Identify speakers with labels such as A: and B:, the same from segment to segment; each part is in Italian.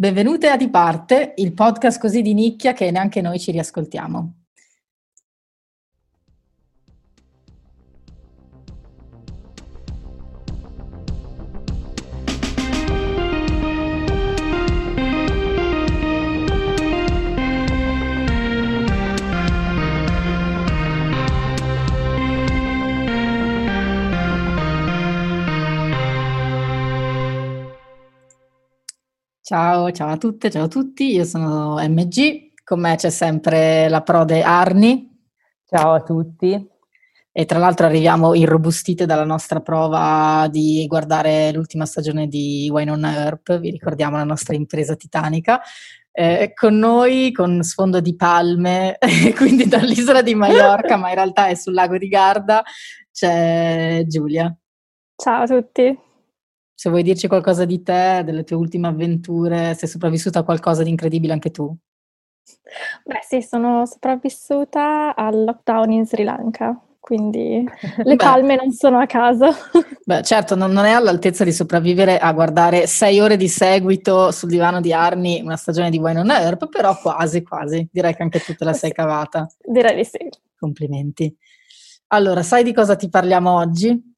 A: Benvenute a Di Parte, il podcast così di nicchia che neanche noi ci riascoltiamo. Ciao, ciao a tutte, ciao a tutti, io sono MG, con me c'è sempre la prode Arni.
B: Ciao a tutti.
A: E tra l'altro arriviamo irrobustite dalla nostra prova di guardare l'ultima stagione di Wine on Earth, vi ricordiamo la nostra impresa titanica. Eh, con noi, con sfondo di palme, quindi dall'isola di Mallorca, ma in realtà è sul lago di Garda, c'è Giulia.
C: Ciao a tutti
A: se vuoi dirci qualcosa di te, delle tue ultime avventure, sei sopravvissuta a qualcosa di incredibile anche tu?
C: Beh sì, sono sopravvissuta al lockdown in Sri Lanka, quindi le palme non sono a caso.
A: Beh, certo, non, non, è all'altezza di sopravvivere a guardare sei ore di seguito sul divano di Arni una stagione di Wine on Earth, però quasi, quasi. Direi che anche tu te la sei cavata.
C: Direi di sì.
A: Complimenti. Allora, sai di cosa ti parliamo oggi?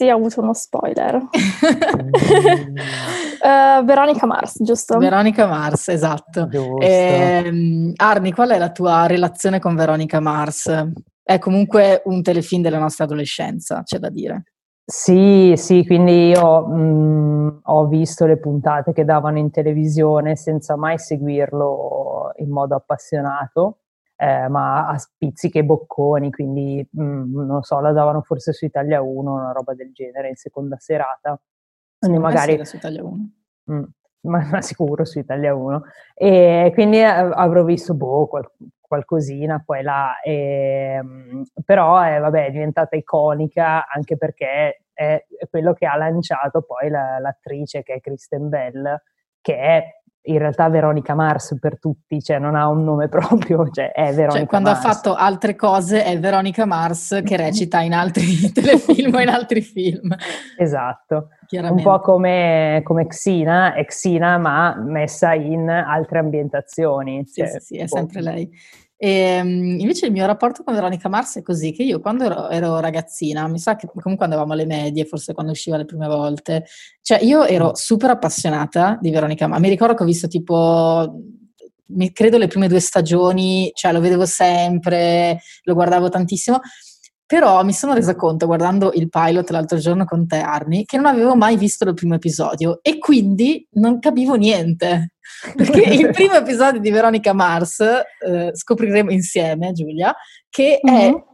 C: Sì, ho avuto uno spoiler. uh, Veronica Mars, giusto?
A: Veronica Mars, esatto. Eh, Arni, qual è la tua relazione con Veronica Mars? È comunque un telefilm della nostra adolescenza, c'è da dire.
B: Sì, sì, quindi io mh, mm, ho visto le puntate che davano in televisione senza mai seguirlo in modo appassionato eh, ma a spizziche e bocconi, quindi mh, mm, non so, la davano forse su Italia 1, una roba del genere, in seconda serata.
A: Quindi magari... su Italia 1.
B: Mh, ma, ma, sicuro su Italia 1. E quindi eh, avrò visto boh, qual- qualcosina poi là, e, ehm, però eh, vabbè, è diventata iconica anche perché è quello che ha lanciato poi la, l'attrice che è Kristen Bell, che è in realtà Veronica Mars per tutti, cioè non ha un nome proprio, cioè è Veronica
A: cioè, quando
B: Mars.
A: ha fatto altre cose è Veronica Mars che recita in altri telefilm o in altri film.
B: Esatto, un po' come, come Xina, è Xina ma messa in altre ambientazioni.
A: Sì, cioè, sì, sì, è sempre lei. E, ehm, invece il mio rapporto con Veronica Mars è così, che io quando ero, ero, ragazzina, mi sa che comunque andavamo alle medie, forse quando usciva le prime volte, cioè io ero super appassionata di Veronica Mars. Mi ricordo che ho visto tipo, credo le prime due stagioni, cioè lo vedevo sempre, lo guardavo tantissimo, però mi sono resa conto guardando il pilot l'altro giorno con te Arni che non avevo mai visto il primo episodio e quindi non capivo niente. Perché il primo episodio di Veronica Mars, eh, scopriremo insieme, Giulia, che mm-hmm. è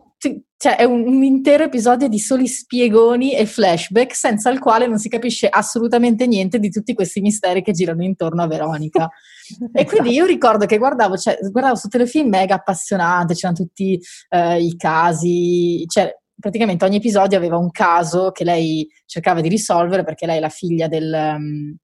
A: cioè è un, un, intero episodio di soli spiegoni e flashback senza il quale non si capisce assolutamente niente di tutti questi misteri che girano intorno a Veronica. e quindi io ricordo che guardavo, cioè, guardavo su telefilm mega appassionante, c'erano tutti eh, i casi, cioè praticamente ogni episodio aveva un caso che lei cercava di risolvere perché lei è la figlia del... Um,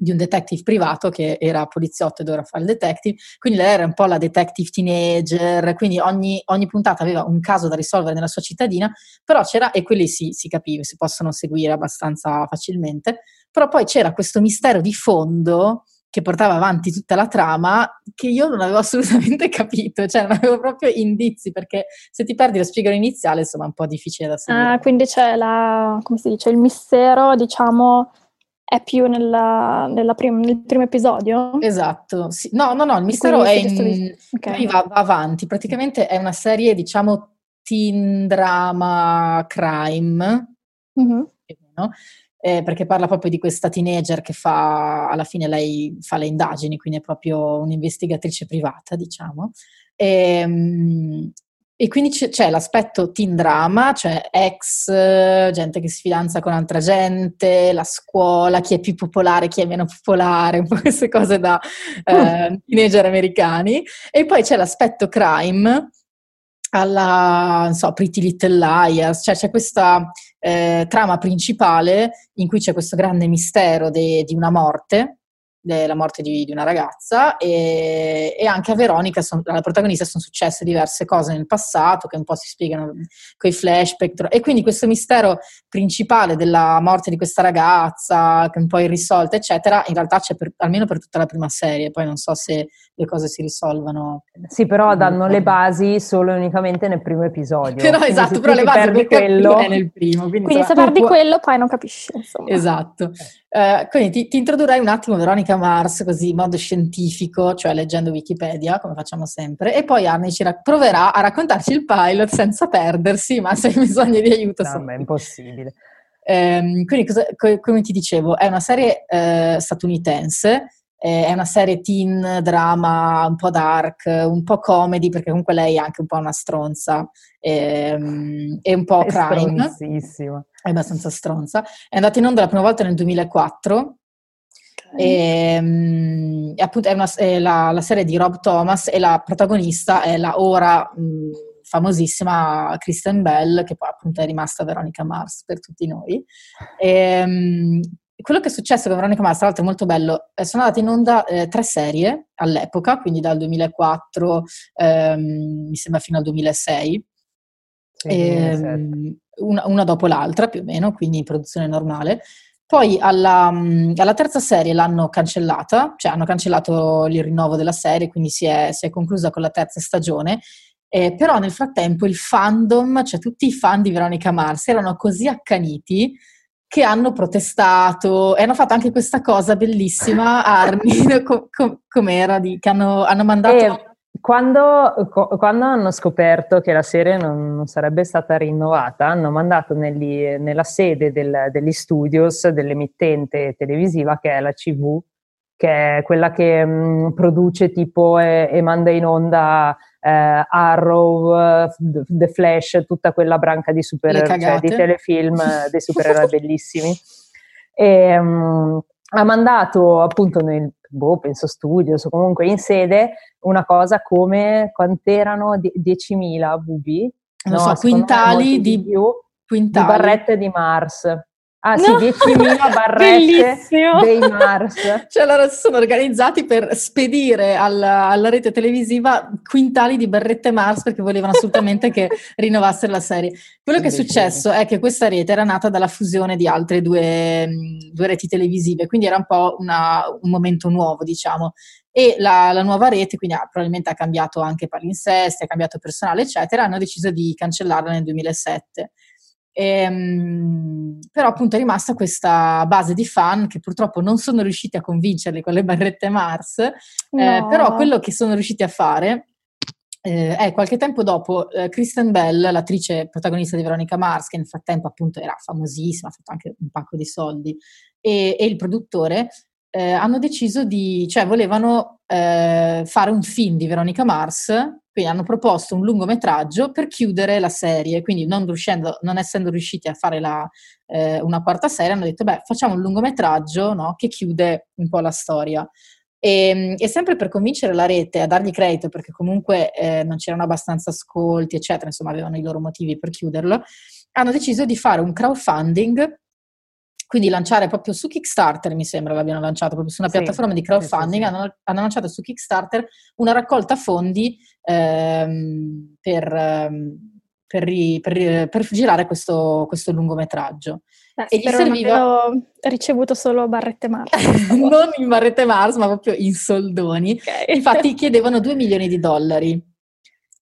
A: di un detective privato che era poliziotto ed ora fa il detective, quindi lei era un po' la detective teenager, quindi ogni, ogni puntata aveva un caso da risolvere nella sua cittadina, però c'era, e quelli si, si capiva, si possono seguire abbastanza facilmente, però poi c'era questo mistero di fondo che portava avanti tutta la trama che io non avevo assolutamente capito, cioè non avevo proprio indizi perché se ti perdi lo spiegare iniziale insomma è un po' difficile da seguire.
C: Ah, quindi c'è la, come si dice, il mistero diciamo è più nella, nella prim- nel primo episodio?
A: Esatto, sì. no, no, no, il mistero è in... Okay. va, va avanti, praticamente è una serie, diciamo, teen drama crime, mm-hmm. no? Eh, perché parla proprio di questa teenager che fa, alla fine lei fa le indagini, quindi è proprio un'investigatrice privata, diciamo, e, ehm, e quindi c'è, c'è, l'aspetto teen drama, cioè ex, gente che si fidanza con altra gente, la scuola, chi è più popolare, chi è meno popolare, un po' queste cose da eh, teenager americani. E poi c'è l'aspetto crime, alla, non so, Pretty Little Liars, cioè c'è questa eh, trama principale in cui c'è questo grande mistero de, di una morte della morte di, di una ragazza e, e, anche a Veronica, son, alla protagonista, sono successe diverse cose nel passato che un po' si spiegano con i flashback e quindi questo mistero principale della morte di questa ragazza che è un po' irrisolta eccetera, in realtà c'è per, almeno per tutta la prima serie, poi non so se le cose si risolvano.
B: Sì, però danno le basi solo e unicamente nel primo episodio.
A: Però quindi esatto, però le basi perdi quello è nel primo.
C: Quindi, quindi se perdi quello poi non capisci. Insomma.
A: Esatto. Uh, quindi ti, ti, introdurrei un attimo Veronica Mars così in modo scientifico, cioè leggendo Wikipedia, come facciamo sempre, e poi Anni ci ra- proverà a raccontarci il pilot senza perdersi, ma se hai bisogno di aiuto...
B: No, ma è impossibile.
A: Um, quindi, cosa, co- come ti dicevo, è una serie uh, statunitense, eh, è una serie teen, drama, un po' dark, un po' comedy, perché comunque lei è anche un po' una stronza, ehm, e un po'
B: è
A: crime. È abbastanza stronza. È andata in onda la prima volta nel 2004. E, um, appunto è, una, è la, la, serie di Rob Thomas e la protagonista è la ora mh, famosissima Kristen Bell che poi appunto è rimasta Veronica Mars per tutti noi. E, um, quello che è successo con Veronica Mars, tra l'altro è molto bello, sono andate in onda eh, tre serie all'epoca, quindi dal 2004 ehm, mi sembra fino al 2006 ehm, una, una, dopo l'altra più o meno, quindi in produzione normale. Poi alla, mm, alla, terza serie l'hanno cancellata, cioè hanno cancellato il rinnovo della serie, quindi si è, si è conclusa con la terza stagione. Eh, però nel frattempo il fandom, cioè tutti i fan di Veronica Mars, erano così accaniti che hanno protestato e hanno fatto anche questa cosa bellissima, Armin, com, com, com'era, di, che hanno, hanno mandato...
B: E quando, quando, hanno scoperto che la serie non, non sarebbe stata rinnovata, hanno mandato negli, nella sede del, degli studios dell'emittente televisiva che è la CV, che è quella che mh, produce tipo e, e, manda in onda eh, Arrow, The Flash, tutta quella branca di, super, cioè, di telefilm dei supereroi bellissimi. E, mh, ha mandato appunto nel, boh, penso studios o comunque in sede una cosa come quant'erano 10.000 bubi?
A: Non no, so, quintali di,
B: di, quintali. di barrette di Mars. Ah sì, no. 10.000 barrette dei Mars.
A: Cioè loro si sono organizzati per spedire alla, alla, rete televisiva quintali di barrette Mars perché volevano assolutamente che rinnovassero la serie. Quello che è successo è che questa rete era nata dalla fusione di altre due, due reti televisive, quindi era un po' una, un momento nuovo, diciamo. E la, la nuova rete, quindi ha, probabilmente ha cambiato anche palinsesti, ha cambiato personale, eccetera, hanno deciso di cancellarla nel 2007. Ehm, però appunto è rimasta questa base di fan che purtroppo non sono riusciti a convincerli con le barrette Mars, eh, no. eh, però quello che sono riusciti a fare eh, è qualche tempo dopo eh, Kristen Bell, l'attrice protagonista di Veronica Mars, che nel frattempo appunto era famosissima, ha fatto anche un pacco di soldi, e, e il produttore eh, hanno deciso di, cioè volevano eh, fare un film di Veronica Mars, quindi hanno proposto un lungometraggio per chiudere la serie, quindi non, riuscendo, non essendo riusciti a fare la, eh, una quarta serie, hanno detto, beh, facciamo un lungometraggio no, che chiude un po' la storia. E, e, sempre per convincere la rete a dargli credito, perché comunque eh, non c'erano abbastanza ascolti, eccetera, insomma avevano i loro motivi per chiuderlo, hanno deciso di fare un crowdfunding quindi lanciare proprio su Kickstarter, mi sembra l'abbiano lanciato proprio su una piattaforma sì, di crowdfunding, sì, sì, hanno, hanno, lanciato su Kickstarter una raccolta fondi ehm, per, ehm, per, per, per, girare questo, questo lungometraggio.
C: Eh, e gli serviva... ricevuto solo barrette Mars.
A: non in barrette Mars, ma proprio in soldoni. Okay. Infatti chiedevano 2 milioni di dollari.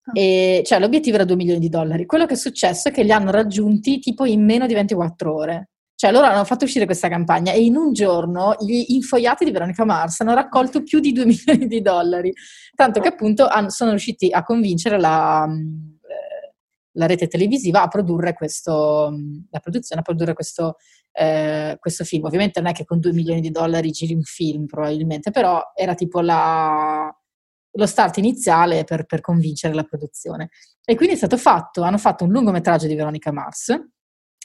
A: Ah. E, cioè l'obiettivo era 2 milioni di dollari. Quello che è successo è che li hanno raggiunti tipo in meno di 24 ore. Cioè, loro hanno fatto uscire questa campagna e in un giorno gli infoiati di Veronica Mars hanno raccolto più di 2 milioni di dollari, tanto che appunto hanno, sono riusciti a convincere la, eh, la, rete televisiva a produrre questo, la produzione, a produrre questo, eh, questo film. Ovviamente non è che con 2 milioni di dollari giri un film, probabilmente, però era tipo la, lo start iniziale per, per convincere la produzione. E quindi è stato fatto, hanno fatto un lungometraggio di Veronica Mars,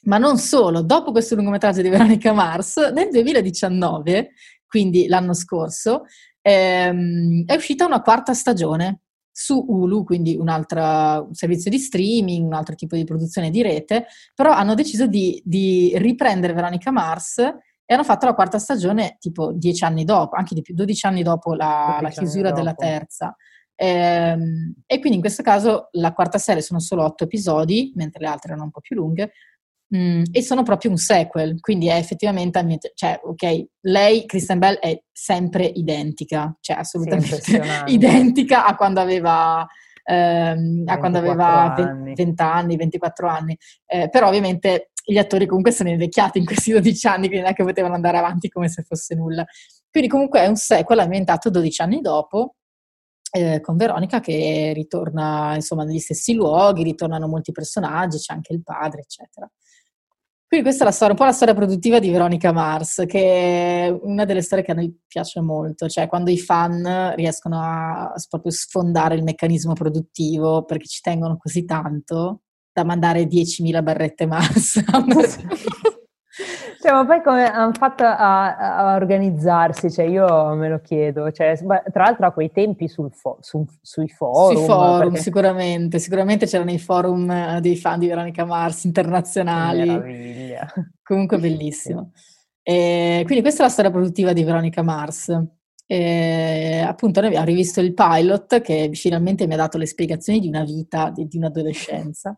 A: ma non solo, dopo questo lungometraggio di Veronica Mars, nel 2019, quindi l'anno scorso, ehm, è uscita una quarta stagione su Hulu, quindi un altro servizio di streaming, un altro tipo di produzione di rete, però hanno deciso di, di riprendere Veronica Mars e e hanno fatto la quarta stagione tipo dieci anni dopo, anche di più, 12 anni dopo la, la chiusura della terza. Ehm, e quindi in questo caso la quarta serie sono solo otto episodi, mentre le altre erano un po' più lunghe, Mm, e sono proprio un sequel, quindi è effettivamente, cioè, ok, lei, Kristen Bell, è sempre identica, cioè assolutamente sì, identica a quando aveva, ehm, a quando aveva anni. 20 anni, 24 anni, eh, però ovviamente gli attori comunque sono invecchiati in questi 12 anni, quindi non è che potevano andare avanti come se fosse nulla. Quindi comunque è un sequel ambientato 12 anni dopo, eh, con Veronica che ritorna insomma negli stessi luoghi, ritornano molti personaggi, c'è anche il padre, eccetera. Quindi questa è la storia, un po' la storia produttiva di Veronica Mars, che è una delle storie che a noi piace molto, cioè quando i fan riescono a proprio sfondare il meccanismo produttivo perché ci tengono così tanto da mandare 10.000 barrette Mars a
B: Cioè, ma poi come hanno fatto a, a, organizzarsi? Cioè, io me lo chiedo. Cioè, tra l'altro a quei tempi fo- su, sui forum.
A: Sui forum, perché... sicuramente. Sicuramente c'erano i forum eh, dei fan di Veronica Mars internazionali. Meraviglia. Comunque bellissimo. E quindi questa è la storia produttiva di Veronica Mars. E, appunto noi abbiamo rivisto il pilot che finalmente mi ha dato le spiegazioni di una vita, di, di un'adolescenza.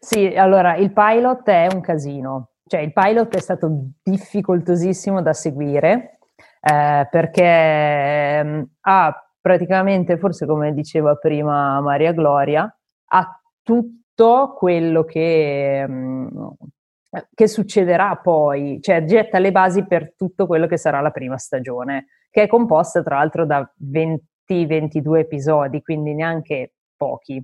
B: Sì, allora il pilot è un casino, cioè il pilot è stato difficoltosissimo da seguire eh, perché eh, ha praticamente, forse come diceva prima Maria Gloria, ha tutto quello che, mh, mm, che succederà poi, cioè getta le basi per tutto quello che sarà la prima stagione, che è composta tra l'altro da 20-22 episodi, quindi neanche pochi.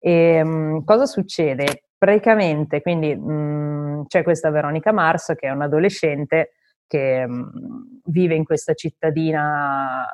B: E, mh, mm, cosa succede? Praticamente, quindi mh, mhmm, c'è questa Veronica Mars che è un'adolescente che mh, mhmm, vive in questa cittadina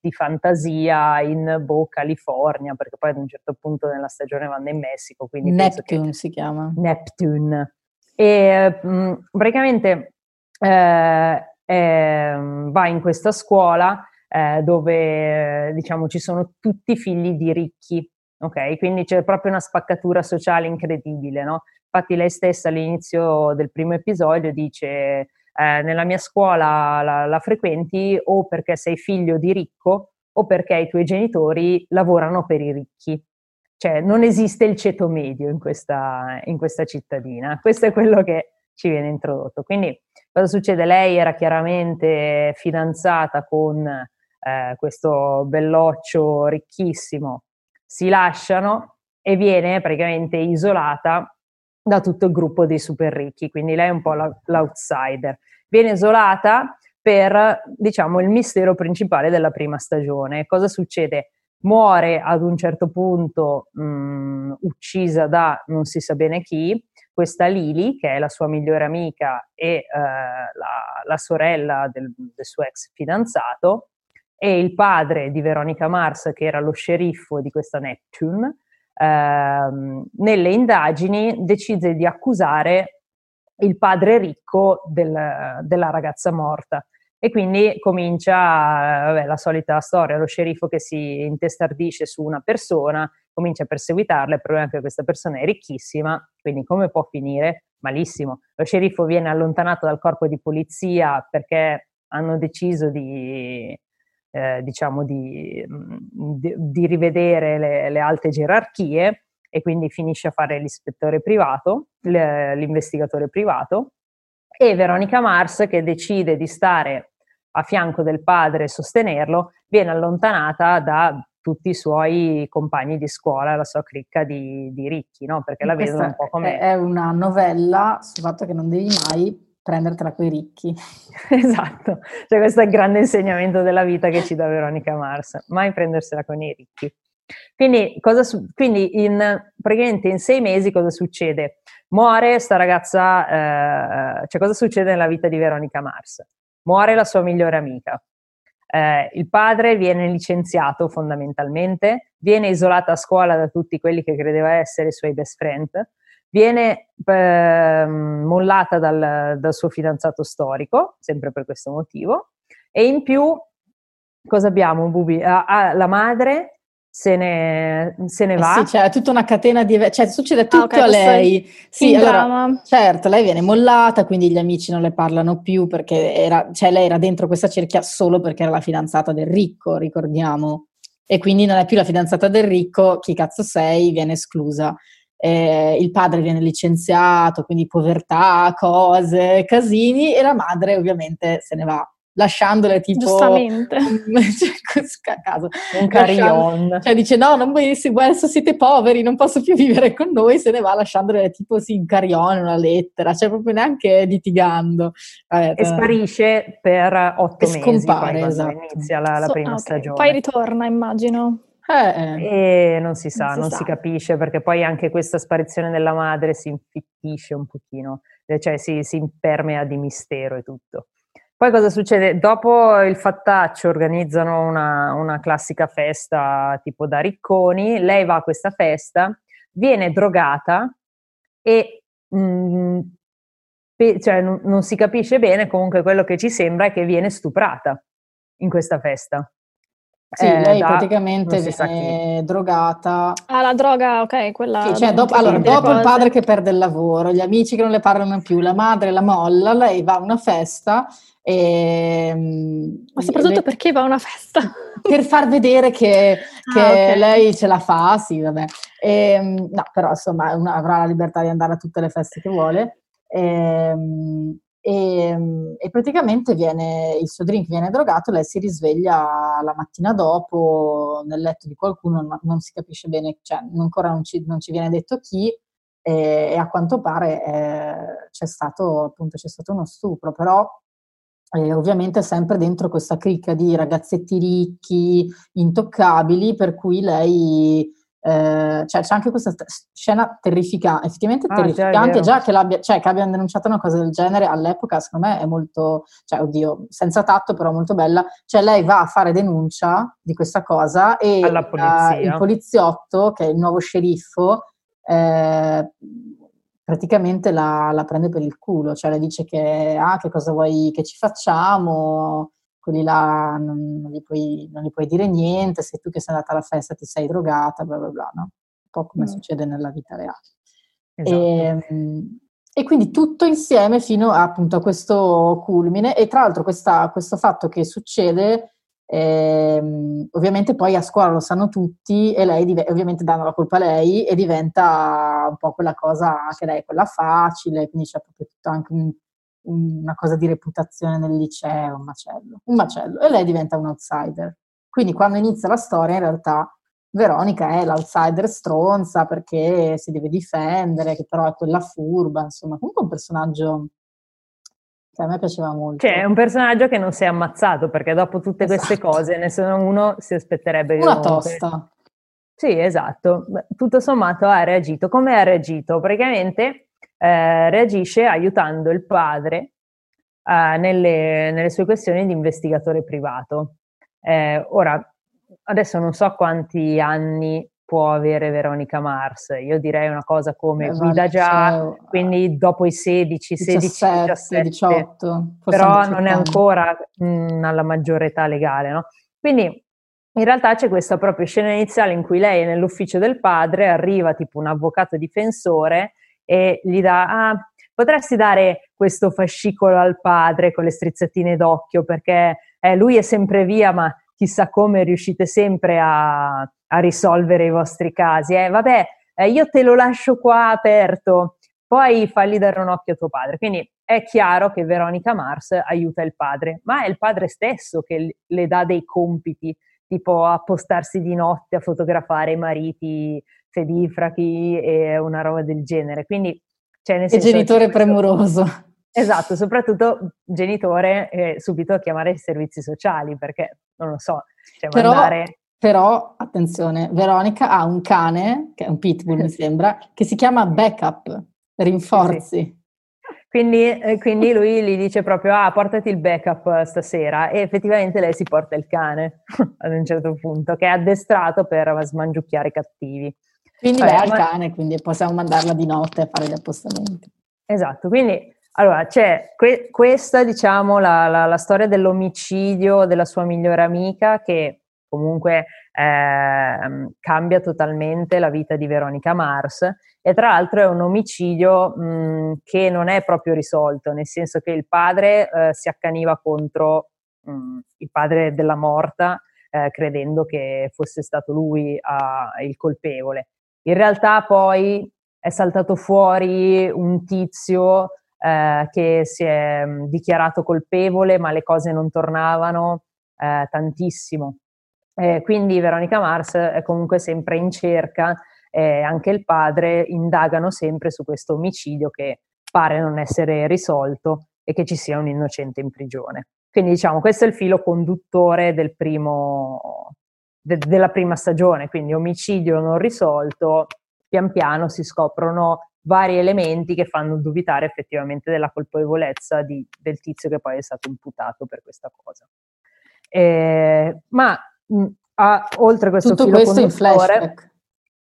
B: di fantasia in Boh, California, perché poi ad un certo punto nella stagione vanno in Messico. Quindi
A: Neptune si chiama.
B: Neptune. E mh, mhmm, praticamente eh, eh, va in questa scuola eh, dove diciamo ci sono tutti figli di ricchi Ok, quindi c'è proprio una spaccatura sociale incredibile, no? Infatti lei stessa all'inizio del primo episodio dice eh, nella mia scuola la, la, frequenti o perché sei figlio di ricco o perché i tuoi genitori lavorano per i ricchi. Cioè non esiste il ceto medio in questa, in questa cittadina. Questo è quello che ci viene introdotto. Quindi cosa succede? Lei era chiaramente fidanzata con eh, questo belloccio ricchissimo si lasciano e viene praticamente isolata da tutto il gruppo dei super ricchi, quindi lei è un po' l'outsider. Viene isolata per, diciamo, il mistero principale della prima stagione. Cosa succede? Muore ad un certo punto mh, mm, uccisa da non si sa bene chi, questa Lily, che è la sua migliore amica e eh, la, la, sorella del, del suo ex fidanzato, e il padre di Veronica Mars, che era lo sceriffo di questa Neptune, ehm, nelle indagini decise di accusare il padre ricco del, della ragazza morta. E quindi comincia vabbè, la solita storia, lo sceriffo che si intestardisce su una persona, comincia a perseguitarla, il problema è che questa persona è ricchissima, quindi come può finire? Malissimo. Lo sceriffo viene allontanato dal corpo di polizia perché hanno deciso di, eh, diciamo di, mm, di, di rivedere le, le, alte gerarchie e quindi finisce a fare l'ispettore privato, l'investigatore privato e Veronica Mars che decide di stare a fianco del padre e sostenerlo, viene allontanata da tutti i suoi compagni di scuola, la sua cricca di, di ricchi, no? perché la vedono un po' come...
A: È una novella sul fatto che non devi mai prendertela con i ricchi.
B: esatto, cioè questo è il grande insegnamento della vita che ci dà Veronica Mars, mai prendersela con i ricchi. Quindi, su- quindi in, praticamente in sei mesi cosa succede? Muore sta ragazza, eh, cioè cosa succede nella vita di Veronica Mars? Muore la sua migliore amica, eh, il padre viene licenziato fondamentalmente, viene isolata a scuola da tutti quelli che credeva essere i suoi best friend, viene eh, mollata dal, dal, suo fidanzato storico, sempre per questo motivo, e in più cosa abbiamo, Bubi? Ah, ah, la madre se ne, se ne
A: Eh
B: va.
A: sì, cioè tutta una catena di... Cioè succede
C: Ah,
A: tutto
C: ok,
A: a
C: questo è
A: lei. Sì, allora, certo, lei viene mollata, quindi gli amici non le parlano più perché era, cioè lei era dentro questa cerchia solo perché era la fidanzata del ricco, ricordiamo. E quindi non è più la fidanzata del ricco, chi cazzo sei, viene esclusa. Eh, il padre viene licenziato, quindi povertà, cose, casini, e la madre ovviamente se ne va, lasciandole tipo...
C: Giustamente.
A: cioè, così a caso.
B: Un
A: Lasciando-
B: carillon.
A: Cioè dice no, non voi se- adesso siete poveri, non posso più vivere con noi, se ne va lasciandole tipo sì, un carillon, una lettera, cioè proprio neanche litigando. Vabbè,
B: E sparisce per otto
A: E
B: mesi,
A: scompare,
B: poi
A: esatto.
B: inizia la, la
C: So-
B: prima
C: ah, ok.
B: stagione.
C: Poi ritorna, immagino.
A: Eh, eh.
B: E non si sa,
C: Non si
B: non
C: sa.
B: si capisce perché poi anche questa sparizione della madre si infittisce un pochino, eh, cioè si, si impermea di mistero e tutto. Poi cosa succede? Dopo il fattaccio organizzano una, una classica festa tipo da ricconi, lei va a questa festa, viene drogata e mm, pe- cioè, non, non si capisce bene, comunque quello che ci sembra è che viene stuprata in questa festa.
A: Sì,
B: Eh,
A: lei
B: da-
A: praticamente viene drogata.
C: Ah, la droga, ok, quella...
A: Sì, cioè, dopo, allora, dopo il padre che perde il lavoro, gli amici che non le parlano più, la madre la molla, lei va a una festa e...
C: Ma soprattutto
A: le-
C: perché va a una festa?
A: per far vedere che, che
C: Ah, ok.
A: lei ce la fa, sì, vabbè. Ehm, no, però insomma una- avrà la libertà di andare a tutte le feste che vuole. Ehm, e, e praticamente viene, il suo drink viene drogato, lei si risveglia la mattina dopo nel letto di qualcuno, non, non si capisce bene, cioè ancora non ci, non ci viene detto chi, e, e a quanto pare eh, c'è stato appunto c'è stato uno stupro, però eh, ovviamente sempre dentro questa cricca di ragazzetti ricchi, intoccabili, per cui lei, eh, cioè c'è anche questa st- scena terrificante, effettivamente
B: Ah, già,
A: terrificante,
B: vero.
A: già che, l'abbia, cioè, che abbiano denunciato una cosa del genere all'epoca, secondo me è molto, cioè oddio, senza tatto però molto bella, cioè lei va a fare denuncia di questa cosa e
B: Alla
A: eh, il poliziotto, che è il nuovo sceriffo, eh, praticamente la, la prende per il culo, cioè le dice che, ah, che cosa vuoi che ci facciamo, quelli là non, non gli puoi, non gli puoi dire niente, sei tu che sei andata alla festa, ti sei drogata, bla bla bla, no? Un po' come
C: Mm.
A: succede nella vita reale.
B: Esatto.
A: E, e quindi tutto insieme fino a, appunto a questo culmine e tra l'altro questa- questo fatto che succede ehm, ovviamente poi a scuola lo sanno tutti e lei div- ovviamente danno la colpa a lei e diventa un po' quella cosa che lei è quella facile, quindi c'è proprio tutto anche un- una cosa di reputazione nel liceo, un macello, un macello e lei diventa un outsider. Quindi quando inizia la storia in realtà Veronica è l'outsider stronza perché si deve difendere, che però è quella furba, insomma, comunque un personaggio che a me piaceva molto.
B: Cioè, è un personaggio che non si è ammazzato perché dopo tutte queste
A: Esatto.
B: cose nessuno uno si aspetterebbe che
A: Una tosta.
B: Sì, esatto. Tutto sommato ha reagito. Come ha reagito? Praticamente eh, reagisce aiutando il padre eh, nelle, nelle sue questioni di investigatore privato. Eh, ora, adesso non so quanti anni può avere Veronica Mars, io direi una cosa come
A: Eh,
B: guida già,
A: cioè,
B: quindi dopo i 16, 16,
A: 17,
B: 17,
A: 18, forse
B: però non è
A: 18 anni.
B: ancora mh, alla maggiore età legale, no? Quindi in realtà c'è questa proprio scena iniziale in cui lei è nell'ufficio del padre, arriva tipo un avvocato difensore e gli dà, ah, potresti dare questo fascicolo al padre con le strizzettine d'occhio perché eh, lui è sempre via, ma chissà come riuscite sempre a, a risolvere i vostri casi. Eh, vabbè, eh, io te lo lascio qua aperto, poi fagli dare un occhio a tuo padre. Quindi è chiaro che Veronica Mars aiuta il padre, ma è il padre stesso che le dà dei compiti, tipo appostarsi di notte a fotografare i mariti fedifrachi e una roba del genere. Quindi, cioè, nel
A: E
B: senso,
A: genitore
B: c'è questo-
A: premuroso.
B: Esatto, soprattutto genitore eh, subito a chiamare i servizi sociali perché non lo so, cioè
A: Però,
B: mandare
A: però, attenzione, Veronica ha un cane, che è un pitbull mi sembra, che si chiama Backup, rinforzi.
B: Quindi, eh, quindi lui gli dice proprio: Ah, portati il backup stasera. E effettivamente lei si porta il cane ad un certo punto, che è addestrato per smangiucchiare i cattivi.
A: Quindi lei ha il
B: ma-
A: cane, quindi possiamo mandarla di notte a fare gli appostamenti.
B: Esatto, quindi allora c'è que- questa, diciamo, la, la- la storia dell'omicidio della sua migliore amica che comunque eh, cambia totalmente la vita di Veronica Mars e tra l'altro è un omicidio mh, che non è proprio risolto, nel senso che il padre eh, si accaniva contro mh, il padre della morta eh, credendo che fosse stato lui a, il colpevole. In realtà poi è saltato fuori un tizio eh, che si è dichiarato colpevole ma le cose non tornavano eh, tantissimo. Eh, quindi Veronica Mars è comunque sempre in cerca e anche il padre indagano sempre su questo omicidio che pare non essere risolto e che ci sia un innocente in prigione. Quindi diciamo questo è il filo conduttore del primo, de, della prima stagione, quindi omicidio non risolto, pian piano si scoprono vari elementi che fanno dubitare effettivamente della colpevolezza di, del tizio che poi è stato imputato per questa cosa. Eh, ma mh, a, oltre questo
A: Tutto
B: filo
A: questo in
B: conduttore,
A: flashback.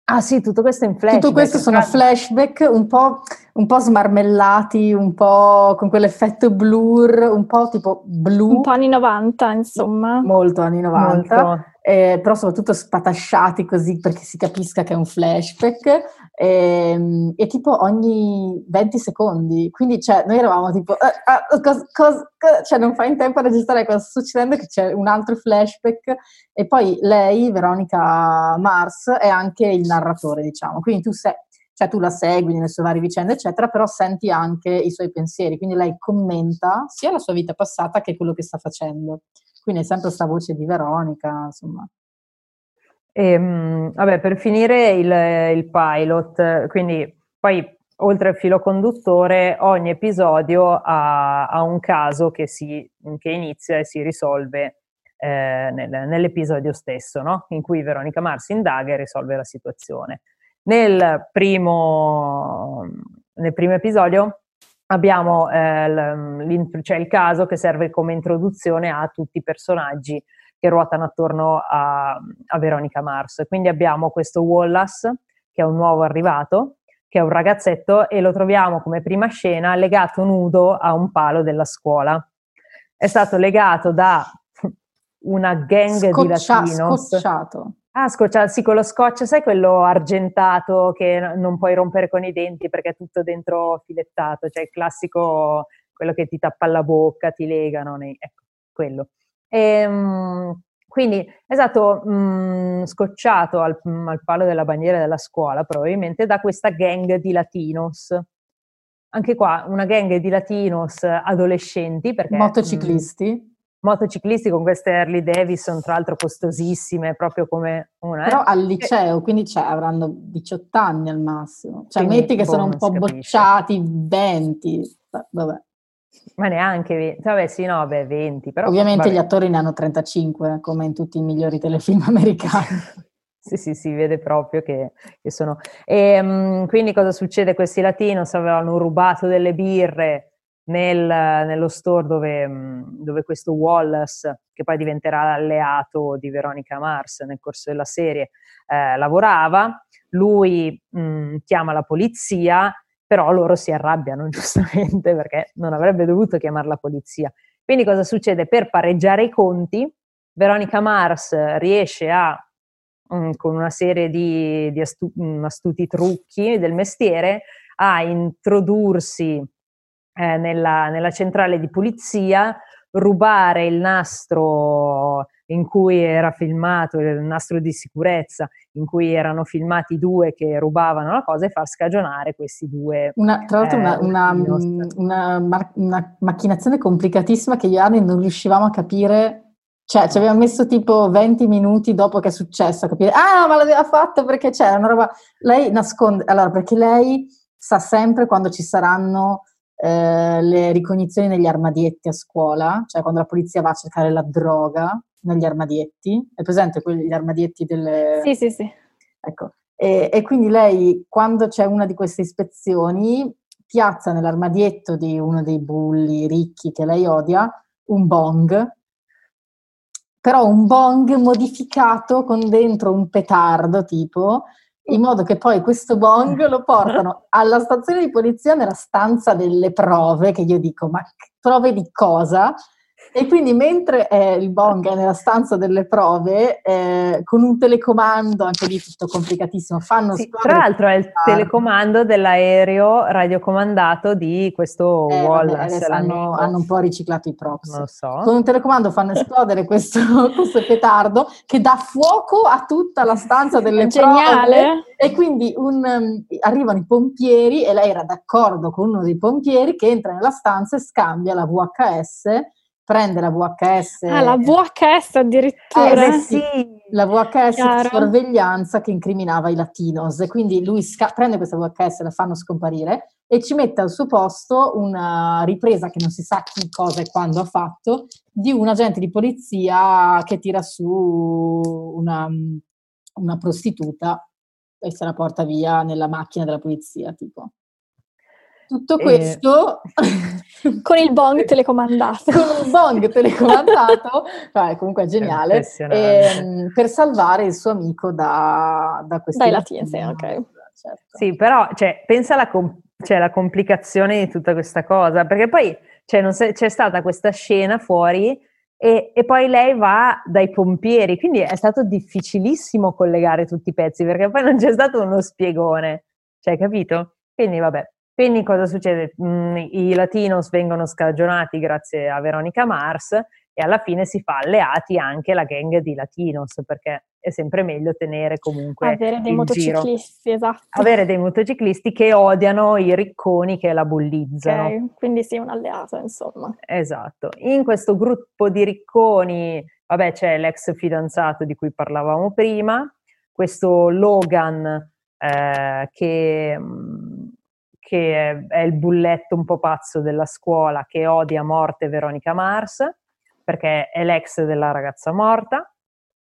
B: Ah sì, tutto questo in flashback.
A: Tutto questo sono flashback un po', un po' smarmellati, un po' con quell'effetto blur, un po' tipo blu.
C: Un po' anni 90, insomma.
A: Molto anni 90.
B: Molto.
A: Eh, però soprattutto spatasciati così perché si capisca che è un flashback. E, e tipo ogni 20 secondi. Quindi cioè, noi eravamo tipo eh, ah, cos, cos, cos, cioè non fai in tempo a registrare cosa sta succedendo che c'è un altro flashback. E poi lei, Veronica Mars è anche il narratore diciamo. Quindi tu sei cioè tu la segui nelle sue varie vicende, eccetera, però senti anche i suoi pensieri, quindi lei commenta sia la sua vita passata che quello che sta facendo. Quindi è sempre questa voce di Veronica, insomma.
B: E, ehm, vabbè, per finire il, il, pilot, quindi poi oltre al filo conduttore, ogni episodio ha, ha un caso che, si, che, inizia e si risolve eh, nel, nell'episodio stesso, no? in cui Veronica Mars indaga e risolve la situazione. Nel primo, nel primo episodio abbiamo eh, cioè il caso che serve come introduzione a tutti i personaggi che ruotano attorno a, a, Veronica Mars. Quindi abbiamo questo Wallace, che è un nuovo arrivato, che è un ragazzetto, e lo troviamo come prima scena legato nudo a un palo della scuola. È stato legato da una gang Scoccia, di latinos.
A: Scocciato.
B: Ah, scoccia, sì, con lo scotch, sai quello argentato che non puoi rompere con i denti perché è tutto dentro filettato, cioè il classico, quello che ti tappa la bocca, ti legano, nei, ecco, quello. E, ehm, quindi è stato mh, mm, scocciato al, mm, al, palo della bandiera della scuola, probabilmente da questa gang di latinos. Anche qua una gang di latinos adolescenti, perché...
A: Motociclisti. Mh,
B: motociclisti con queste Harley Davidson, tra l'altro costosissime, proprio come una.
A: Però al liceo, quindi cioè, avranno 18 anni al massimo. Cioè, quindi, metti che boh, sono un po' bocciati, 20, vabbè.
B: Ma neanche, vabbè sì, no, beh, 20, però...
A: Ovviamente
B: vabbè.
A: gli attori ne hanno 35, come in tutti i migliori telefilm americani.
B: sì, sì, si vede proprio che, che sono... E, um, quindi cosa succede? Questi latinos avevano rubato delle birre nel, nello store dove, mm, dove, questo Wallace, che poi diventerà l'alleato di Veronica Mars nel corso della serie, eh, lavorava. Lui mh, mm, chiama la polizia, però loro si arrabbiano giustamente perché non avrebbe dovuto chiamare la polizia. Quindi cosa succede? Per pareggiare i conti, Veronica Mars riesce a, mh, mm, con una serie di, di astu- astuti trucchi del mestiere, a introdursi eh, nella, nella centrale di polizia, rubare il nastro in cui era filmato, il nastro di sicurezza, in cui erano filmati due che rubavano la cosa e far scagionare questi due.
A: Una, tra l'altro, eh, una, una, una, una, macchinazione complicatissima che io e Anni non riuscivamo a capire. Cioè, ci abbiamo messo tipo 20 minuti dopo che è successo a capire, ah, ma l'aveva fatto perché c'era una roba. Lei nasconde, allora, perché lei sa sempre quando ci saranno eh, le ricognizioni negli armadietti a scuola, cioè quando la polizia va a cercare la droga negli armadietti. È presente quegli armadietti delle...
C: Sì, sì, sì.
A: Ecco. E, e quindi lei, quando c'è una di queste ispezioni, piazza nell'armadietto di uno dei bulli ricchi che lei odia un bong, però un bong modificato con dentro un petardo tipo, in modo che poi questo bong lo portano alla stazione di polizia nella stanza delle prove, che io dico, ma prove di cosa? E quindi mentre eh, il Bong è nella stanza delle prove, eh, con un telecomando, anche lì tutto complicatissimo, fanno
B: sì, Tra l'altro è il telecomando dell'aereo radiocomandato di questo eh, Wallace.
A: Vabbè, hanno, hanno, un po' riciclato i props.
B: Non lo so.
A: Con un telecomando fanno esplodere questo, questo petardo che dà fuoco a tutta la stanza delle
C: Geniale.
A: prove. E quindi un, um, arrivano i pompieri e lei era d'accordo con uno dei pompieri che entra nella stanza e scambia la VHS prende la VHS.
C: Ah, la VHS addirittura.
A: Eh, sì, la VHS Chiaro. di sorveglianza che incriminava i latinos. E quindi lui sca- prende questa VHS, la fanno scomparire e ci mette al suo posto una ripresa che non si sa chi, cosa e quando ha fatto di un agente di polizia che tira su una, una prostituta e se la porta via nella macchina della polizia, tipo. Tutto questo
C: con il bong telecomandato.
A: con un bong telecomandato, cioè, comunque è geniale, ehm, per salvare il suo amico da, da questi...
C: Dai latini, sì, ok.
B: Certo. Sì, però cioè, pensa alla, com- cioè, la complicazione di tutta questa cosa, perché poi cioè, se- c'è stata questa scena fuori e, e, poi lei va dai pompieri, quindi è stato difficilissimo collegare tutti i pezzi, perché poi non c'è stato uno spiegone, cioè, capito? Quindi vabbè, quindi cosa succede? Mm, I latinos vengono scagionati grazie a Veronica Mars e alla fine si fa alleati anche la gang di latinos perché è sempre meglio tenere comunque
C: avere dei motociclisti,
B: giro.
C: esatto.
B: Avere dei motociclisti che odiano i ricconi che la bullizzano.
C: Okay, quindi sì, un alleato, insomma.
B: Esatto. In questo gruppo di ricconi, vabbè, c'è l'ex fidanzato di cui parlavamo prima, questo Logan eh, che mm, che è il bulletto un po' pazzo della scuola che odia a morte Veronica Mars, perché è l'ex della ragazza morta,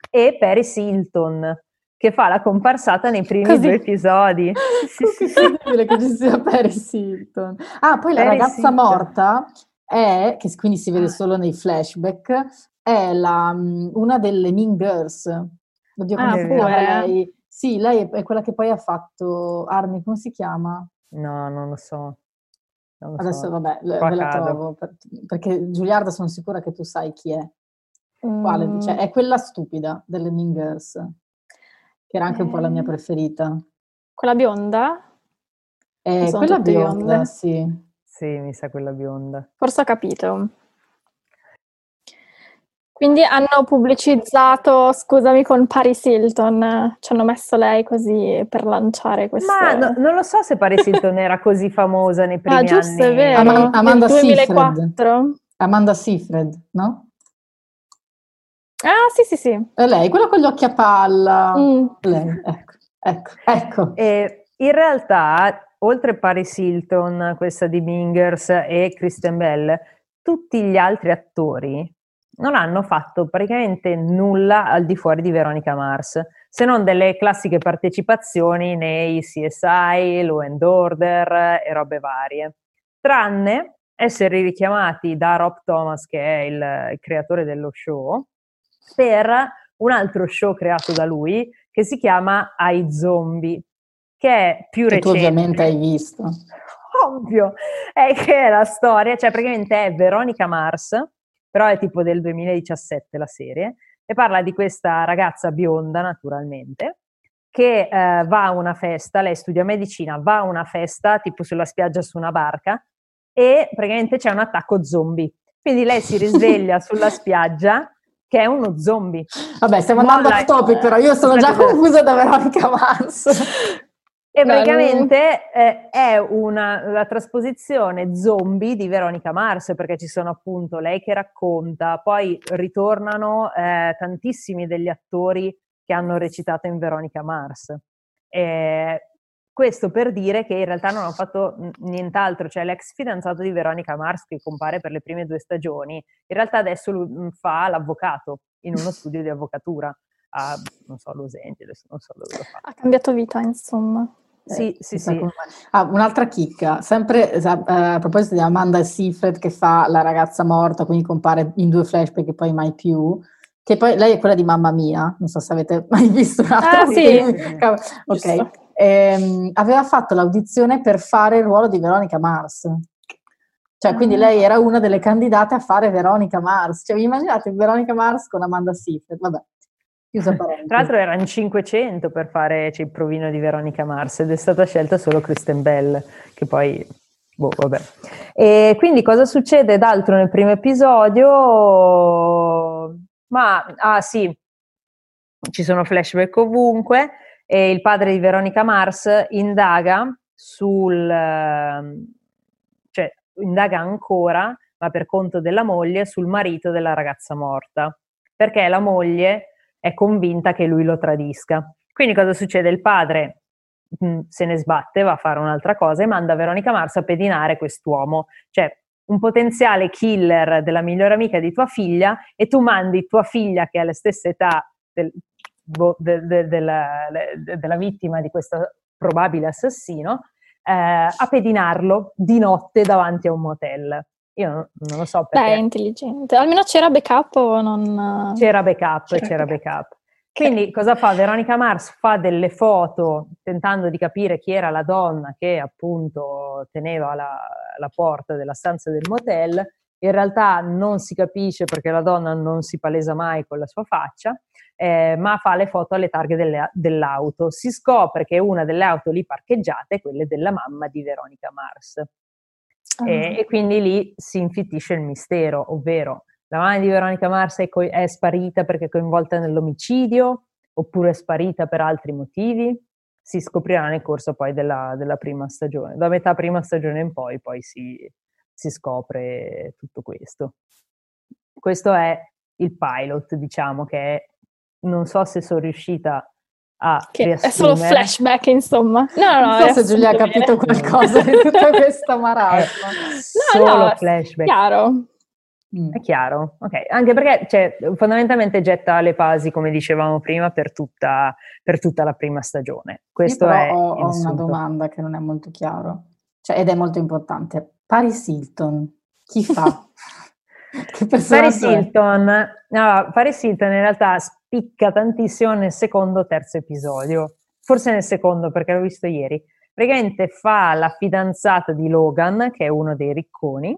B: e Paris Hilton, che fa la comparsata nei primi Così. due episodi.
A: sì, sì, sì. che ci sia Paris Hilton. Ah, poi la Paris ragazza Hilton. morta è, che quindi si vede ah. solo nei flashback, è la, mm, una delle Mean Girls. Oddio, come ah, si chiama lei? Sì, lei è quella che poi ha fatto Armi, come si chiama?
B: No, non lo so.
A: Non lo Adesso so. vabbè, Qua ve la cado. trovo, per, perché Giuliarda sono sicura che tu sai chi è. Quale? Mm. Cioè, è quella stupida delle Mean Girls, che era anche eh. un po' la mia eh. preferita.
C: Quella bionda?
A: Eh, quella bionda, bionde. sì.
B: Sì, mi sa quella bionda.
C: Forse ho capito. Quindi hanno pubblicizzato, scusami, con Paris Hilton, ci hanno messo lei così per lanciare questo.
B: Ma no, non lo so se Paris Hilton era così famosa nei primi
C: ah, giusto,
B: anni.
C: è vero. Am- Amanda 2004.
A: Seyfried. Amanda Seyfried, no?
C: Ah, sì, sì, sì.
A: È lei, quella con gli occhi a palla. Mm. Lei, ecco, ecco, ecco.
B: E in realtà, oltre Paris Hilton, questa di Mingers e Kristen Bell, tutti gli altri attori non hanno fatto praticamente nulla al di fuori di Veronica Mars, se non delle classiche partecipazioni nei CSI, Law and Order e robe varie, tranne essere richiamati da Rob Thomas, che è il, il creatore dello show, per un altro show creato da lui che si chiama I Zombie, che è più che recente.
A: Tu ovviamente hai visto.
B: Ovvio, è che è la storia, cioè praticamente è Veronica Mars, però è tipo del 2017 la serie, e parla di questa ragazza bionda naturalmente, che eh, va a una festa, lei studia medicina, va a una festa tipo sulla spiaggia su una barca e praticamente c'è un attacco zombie. Quindi lei si risveglia sulla spiaggia che è uno zombie.
A: Vabbè, stiamo andando off topic, però io sono già confusa da Veronica Mars.
B: E praticamente eh, è una, la trasposizione zombie di Veronica Mars, perché ci sono appunto lei che racconta, poi ritornano eh, tantissimi degli attori che hanno recitato in Veronica Mars. E questo per dire che in realtà non hanno fatto nient'altro, cioè l'ex fidanzato di Veronica Mars che compare per le prime due stagioni, in realtà adesso fa l'avvocato in uno studio di avvocatura a, non so, Los Angeles, non so dove lo fa.
C: Ha cambiato vita, insomma.
B: Sì, eh, sì, sì.
A: Ah, un'altra chicca, sempre eh, a proposito di Amanda Seyfried che fa la ragazza morta, quindi compare in due flashback e poi mai più, che poi lei è quella di Mamma Mia, non so se avete mai visto un'altra
C: ah, sì.
A: ok. Ehm, aveva fatto l'audizione per fare il ruolo di Veronica Mars. Cioè, quindi lei era una delle candidate a fare Veronica Mars. Cioè, vi immaginate Veronica Mars con Amanda Seyfried? Vabbè.
B: Tra l'altro erano 500 per fare cioè, il provino di Veronica Mars ed è stata scelta solo Kristen Bell, che poi... Boh, vabbè. E quindi cosa succede d'altro nel primo episodio? Ma, ah sì, ci sono flashback ovunque e il padre di Veronica Mars indaga sul indaga ancora, ma per conto della moglie, sul marito della ragazza morta, perché la moglie è convinta che lui lo tradisca. Quindi cosa succede? Il padre mm, se ne sbatte, va a fare un'altra cosa e manda Veronica Mars a pedinare quest'uomo. Cioè, un potenziale killer della migliore amica di tua figlia e tu mandi tua figlia che ha la stessa età del, bo, de, de, de, della vittima di questo probabile assassino eh, a pedinarlo di notte davanti a un motel. Io non, lo so perché.
C: Beh, è intelligente. Almeno c'era backup o non...
B: C'era backup, c'era, c'era backup. backup. Quindi cosa fa? Veronica Mars fa delle foto tentando di capire chi era la donna che appunto teneva la, la porta della stanza del motel. In realtà non si capisce perché la donna non si palesa mai con la sua faccia eh, ma fa le foto alle targhe delle, dell'auto. Si scopre che una delle auto lì parcheggiate è quella della mamma di Veronica Mars. Uh-huh. E, e, quindi lì si infittisce il mistero, ovvero la mamma di Veronica Mars è, co- è sparita perché è coinvolta nell'omicidio oppure è sparita per altri motivi? Si scoprirà nel corso poi della, della prima stagione. Da metà prima stagione in poi, poi si, si scopre tutto questo. Questo è il pilot, diciamo, che è non so se sono riuscita a
C: che riassumere. È solo flashback, insomma. No,
A: no, non so se Giulia ha capito qualcosa di tutta questa marasma. no,
B: solo no, flashback.
C: Chiaro.
B: Mm. È chiaro, ok. Anche perché cioè, fondamentalmente getta le basi, come dicevamo prima, per tutta, per tutta la prima stagione. Questo
A: Io
B: è
A: ho, ho una domanda che non è molto chiaro, cioè, ed è molto importante. Paris Hilton, chi fa?
B: Paris Hilton, no, Paris Hilton in realtà spicca tantissimo nel secondo o terzo episodio, forse nel secondo perché l'ho visto ieri. Praticamente fa la fidanzata di Logan, che è uno dei ricconi,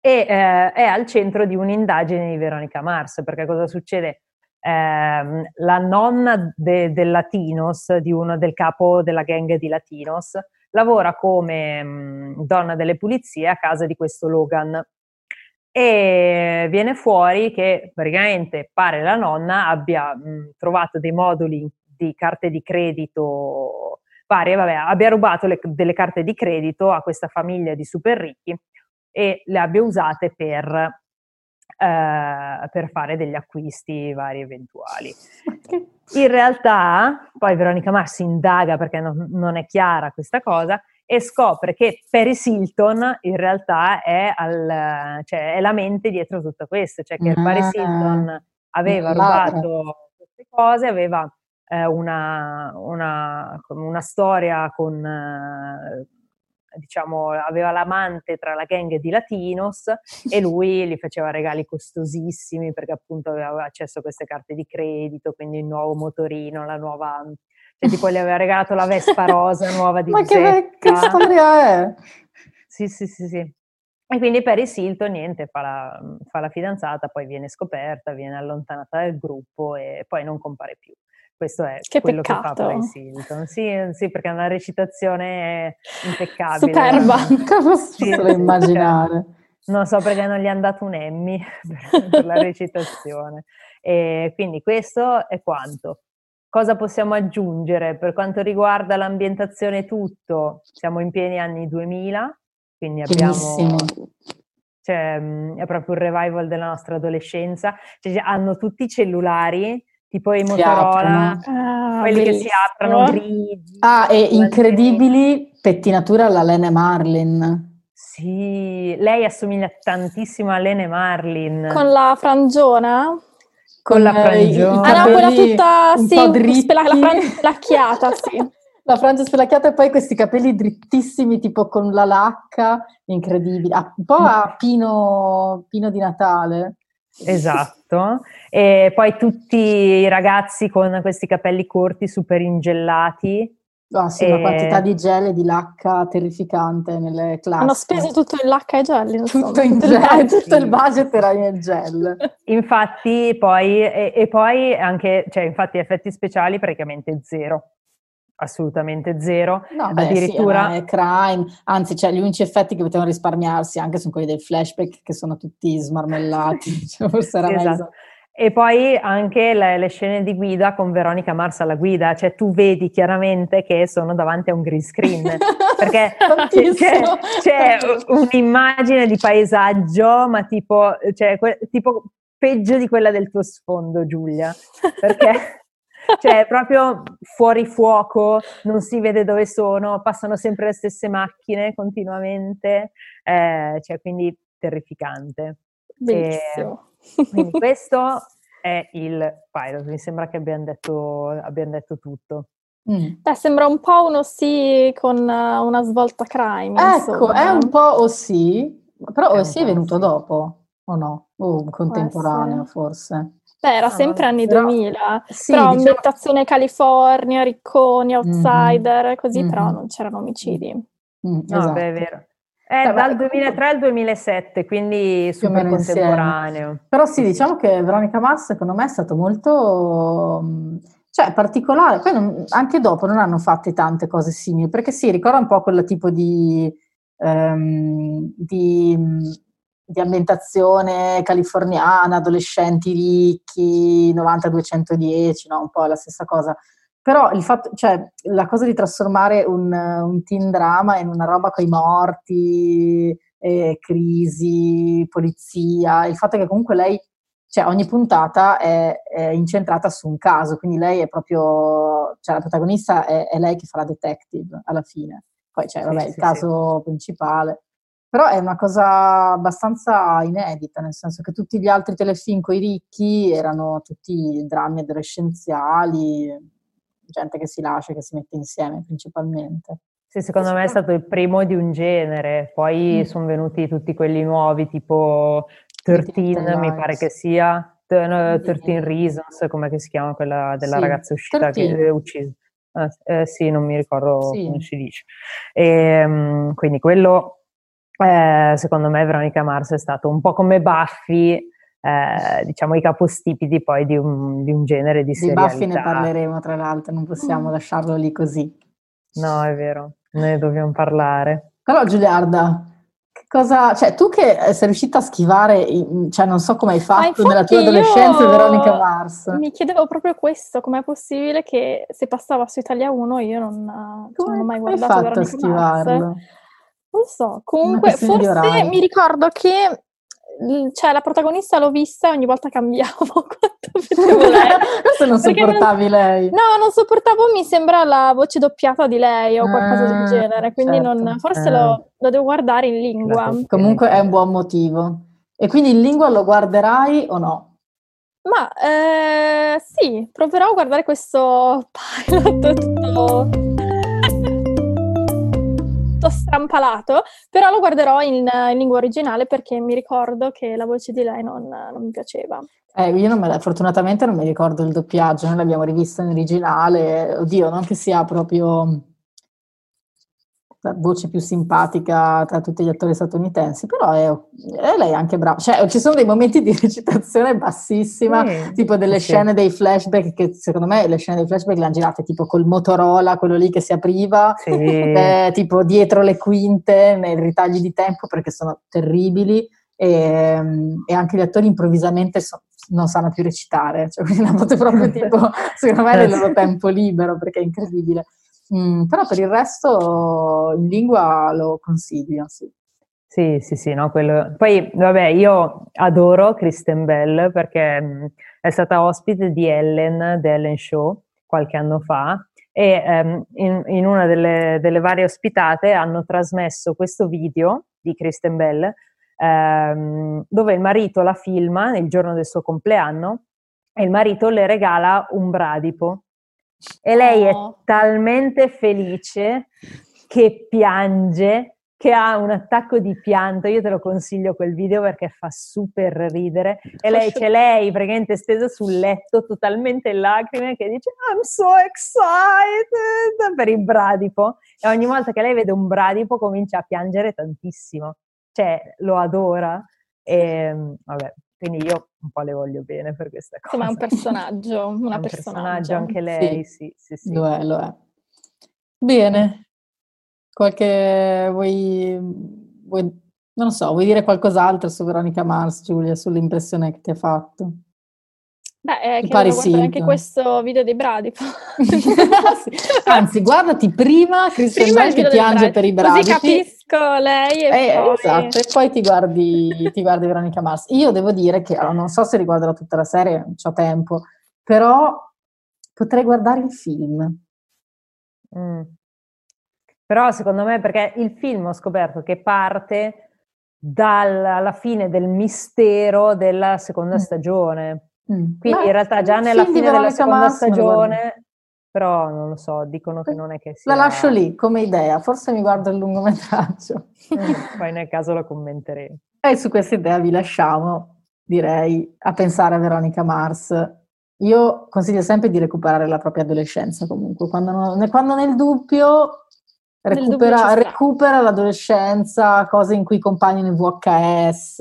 B: e eh, è al centro di un'indagine di Veronica Mars, perché cosa succede? Eh, la nonna de, del Latinos, di uno del capo della gang di Latinos, lavora come mh, donna delle pulizie a casa di questo Logan e viene fuori che praticamente pare la nonna abbia mh, trovato dei moduli di carte di credito varie, vabbè, abbia rubato le, delle carte di credito a questa famiglia di super ricchi e le abbia usate per, eh, per fare degli acquisti vari eventuali. In realtà, poi Veronica Mars indaga perché non, non è chiara questa cosa, e scopre che Paris Hilton in realtà è, al, cioè, è la mente dietro tutto questo, cioè che ah, Paris Hilton aveva rubato queste cose, aveva eh, una, una, una, storia con, eh, diciamo, aveva l'amante tra la gang di Latinos e lui gli faceva regali costosissimi perché appunto aveva accesso a queste carte di credito, quindi il nuovo motorino, la nuova cioè, tipo gli aveva regalato la Vespa rosa nuova di
A: Ma che, che storia è?
B: Sì, sì, sì, sì. E quindi Paris Hilton, niente, fa la, fa la, fidanzata, poi viene scoperta, viene allontanata dal gruppo e poi non compare più. Questo è
C: che
B: quello
C: peccato.
B: che fa Paris Hilton. Sì, sì, perché è una recitazione impeccabile.
C: Superba.
A: Come sì, posso immaginare?
B: Non so perché non gli hanno dato un Emmy per, per la recitazione. E quindi questo è quanto. Cosa possiamo aggiungere? Per quanto riguarda l'ambientazione tutto, siamo in pieni anni 2000, quindi abbiamo... Cioè, mm, è proprio il revival della nostra adolescenza. Cioè, hanno tutti i cellulari, tipo i Motorola, ah, quelli bellissimo. che si aprono grigi.
A: Ah, e incredibili pettinature alla Lene Marlin.
B: Sì, lei assomiglia tantissimo a Lene Marlin.
C: Con la frangiona?
B: Con la frangiona.
C: Ah no, quella tutta, sì, spela- la frangia spelacchiata, sì.
A: La frangia spelacchiata e poi questi capelli drittissimi, tipo con la lacca, incredibile. Ah, un po' a Pino, Pino di Natale.
B: Esatto, e poi tutti i ragazzi con questi capelli corti super ingellati,
A: Oh, sì, e... una quantità di gel e di lacca terrificante nelle classi.
C: Hanno speso tutto in lacca e gel,
A: insomma. Tutto in gel, tutto il budget era nel gel.
B: Infatti poi, e, e poi anche, cioè infatti effetti speciali praticamente zero assolutamente zero.
A: No, beh, addirittura sì, crime, anzi, cioè, gli unici effetti che potevano risparmiarsi anche sono quelli dei flashback che sono tutti smarmellati. cioè, forse era esatto. meglio.
B: E poi anche le, le, scene di guida con Veronica Mars alla guida, cioè tu vedi chiaramente che sono davanti a un green screen, perché c'è, c'è, un'immagine di paesaggio, ma tipo, cioè, que- tipo peggio di quella del tuo sfondo, Giulia, perché cioè proprio fuori fuoco, non si vede dove sono, passano sempre le stesse macchine continuamente, eh, cioè quindi terrificante.
C: Bellissimo.
B: E, quindi questo è il pilot, mi sembra che abbiamo detto, abbiamo detto tutto.
C: Mm. Beh, sembra un po' uno sì con una svolta crime.
A: Ecco, insomma. è un po' o sì, però o sì è venuto sì. dopo o no? O contemporaneo forse.
C: Beh, era ah, sempre anni però, 2000, sì, però diciamo... ambientazione California, ricconi, mhm. outsider, mm-hmm. così, mm-hmm. però non c'erano omicidi.
B: Mm, esatto. No, beh, è vero. È Beh, dal 2003 al 2007, quindi super contemporaneo. Insieme.
A: Però sì, diciamo che Veronica Mars secondo me è stato molto mm, cioè, particolare. Poi non, anche dopo non hanno fatte tante cose simili, perché sì, ricorda un po' quel tipo di, um, di mm, di ambientazione californiana, adolescenti ricchi, 90-210, no? un po' la stessa cosa. Però il fatto, cioè, la cosa di trasformare un, un teen drama in una roba con i morti, eh, crisi, polizia, il fatto che comunque lei, cioè ogni puntata è, è, incentrata su un caso, quindi lei è proprio, cioè la protagonista è, è lei che fa la detective alla fine. Poi c'è, vabbè, sì, il sì, caso sì. principale. Però è una cosa abbastanza inedita, nel senso che tutti gli altri telefilm con i ricchi erano tutti drammi adolescenziali, gente che si lascia, che si mette insieme principalmente.
B: Sì, secondo me è stato il primo di un genere, poi mm. sono venuti tutti quelli nuovi, tipo 13, mi pare che sia, 13 Reasons, come si chiama quella della sì, ragazza uscita 13. che è uccisa. Eh, eh, sì, non mi ricordo sì. come si dice. E, ehm, quindi quello eh, secondo me Veronica Mars è stato un po' come Buffy, eh, diciamo i capostipiti poi di un, di un genere di, di serialità.
A: Di Buffy ne parleremo tra l'altro, non possiamo mm. lasciarlo lì così.
B: No, è vero, ne dobbiamo parlare.
A: Però Giuliarda, che cosa, cioè tu che sei riuscita a schivare, cioè non so come hai fatto nella tua adolescenza Veronica Mars.
C: Mi chiedevo proprio questo, com'è possibile che se passava su Italia 1 io non, cioè, non ho mai guardato Veronica Mars. Non so, comunque forse mi ricordo che cioè la protagonista l'ho vista e ogni volta cambiavo quanto
A: vedevo lei. Questo non sopportavi non, lei.
C: No, non sopportavo, mi sembra la voce doppiata di lei o qualcosa del ah, genere, quindi certo. non, forse eh. lo, lo, devo guardare in lingua.
A: Comunque è un buon motivo. E quindi in lingua lo guarderai o no?
C: Ma eh, sì, proverò a guardare questo pilot tutto tutto strampalato, però lo guarderò in, in, lingua originale perché mi ricordo che la voce di lei non, non mi piaceva.
A: Eh, io non me, fortunatamente non mi ricordo il doppiaggio, noi l'abbiamo rivista in originale, oddio, non che sia proprio la voce più simpatica tra tutti gli attori statunitensi, però è, è lei anche brava. Cioè, ci sono dei momenti di recitazione bassissima, sì, tipo delle sì. scene dei flashback, che secondo me le scene dei flashback le hanno girate tipo col Motorola, quello lì che si apriva, sì. eh, tipo dietro le quinte, nei ritagli di tempo, perché sono terribili. E, e anche gli attori improvvisamente so, non sanno più recitare, cioè quindi l'hanno fatto proprio tipo, secondo me, nel loro tempo libero, perché è incredibile. Mm, però per il resto in lingua lo consiglio, sì.
B: Sì, sì, sì, no, quello... Poi, vabbè, io adoro Kristen Bell perché mh, mm, è stata ospite di Ellen, The Ellen Show, qualche anno fa, e um, in, in, una delle, delle, varie ospitate hanno trasmesso questo video di Kristen Bell um, dove il marito la filma il giorno del suo compleanno e il marito le regala un bradipo e lei oh. è talmente felice che piange che ha un attacco di pianto, io te lo consiglio quel video perché fa super ridere. E lei c'è lei praticamente stesa sul letto totalmente in lacrime che dice I'm so excited per il bradipo. E ogni volta che lei vede un bradipo comincia a piangere tantissimo, cioè lo adora. E vabbè, quindi io un po' le voglio bene per questa cosa.
C: Insomma è un personaggio, una
B: è un personaggio anche lei, sì, sì, sì. sì.
A: Lo è, lo è. Bene, qualche... vuoi, vuoi... non so, vuoi dire qualcos'altro su Veronica Mars, Giulia, sull'impressione che ti ha fatto?
C: Beh, che pare sì, anche questo video dei bradipo.
A: Anzi, guardati prima Christian prima Bell che piange per i bradipi.
C: Così capisco lei e
A: eh,
C: poi...
A: Esatto, e poi ti guardi, ti guardi Veronica Mars. Io devo dire che, allora, non so se riguarderò tutta la serie, non ho tempo, però potrei guardare il film.
B: Mm. Però secondo me, perché il film ho scoperto che parte dalla fine del mistero della seconda mm. stagione. Mm. Quindi Ma in realtà già nella fine della seconda stagione, però non lo so, dicono che non è che sia...
A: La lascio lì come idea, forse mi guardo il lungometraggio.
B: Mm, poi nel caso lo commenteremo.
A: E su questa idea vi lasciamo, direi, a pensare a Veronica Mars io consiglio sempre di recuperare la propria adolescenza comunque, quando, non, quando nel dubbio recupera, recupera, l'adolescenza, cose in cui compaiono i VHS,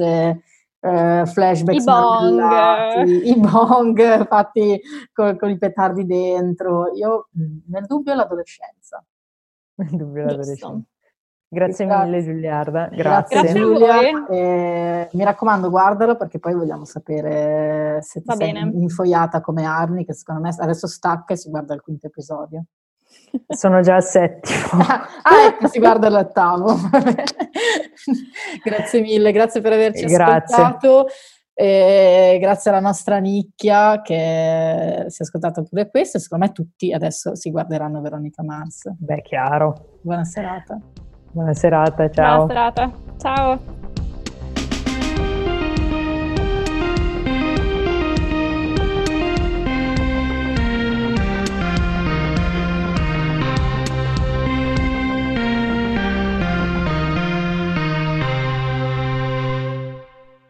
A: eh, flashback
C: I bong.
A: i bong fatti con, con, i petardi dentro. Io nel dubbio l'adolescenza.
B: Nel dubbio l'adolescenza. Grazie, Grazie mille Giuliarda.
A: Grazie, Grazie Giulia. Eh, mi raccomando, guardalo perché poi vogliamo sapere se ti Va sei bene. infoiata come Arni, che secondo me adesso stacca e si guarda il quinto episodio.
B: Sono già al settimo.
A: ah, ecco, si guarda l'ottavo. grazie mille, grazie per averci grazie. ascoltato. E grazie alla nostra nicchia che si è ascoltata pure questo. Secondo me tutti adesso si guarderanno Veronica Mars.
B: Beh, chiaro.
A: Buona serata.
B: Buona serata, ciao.
C: Buona serata, ciao.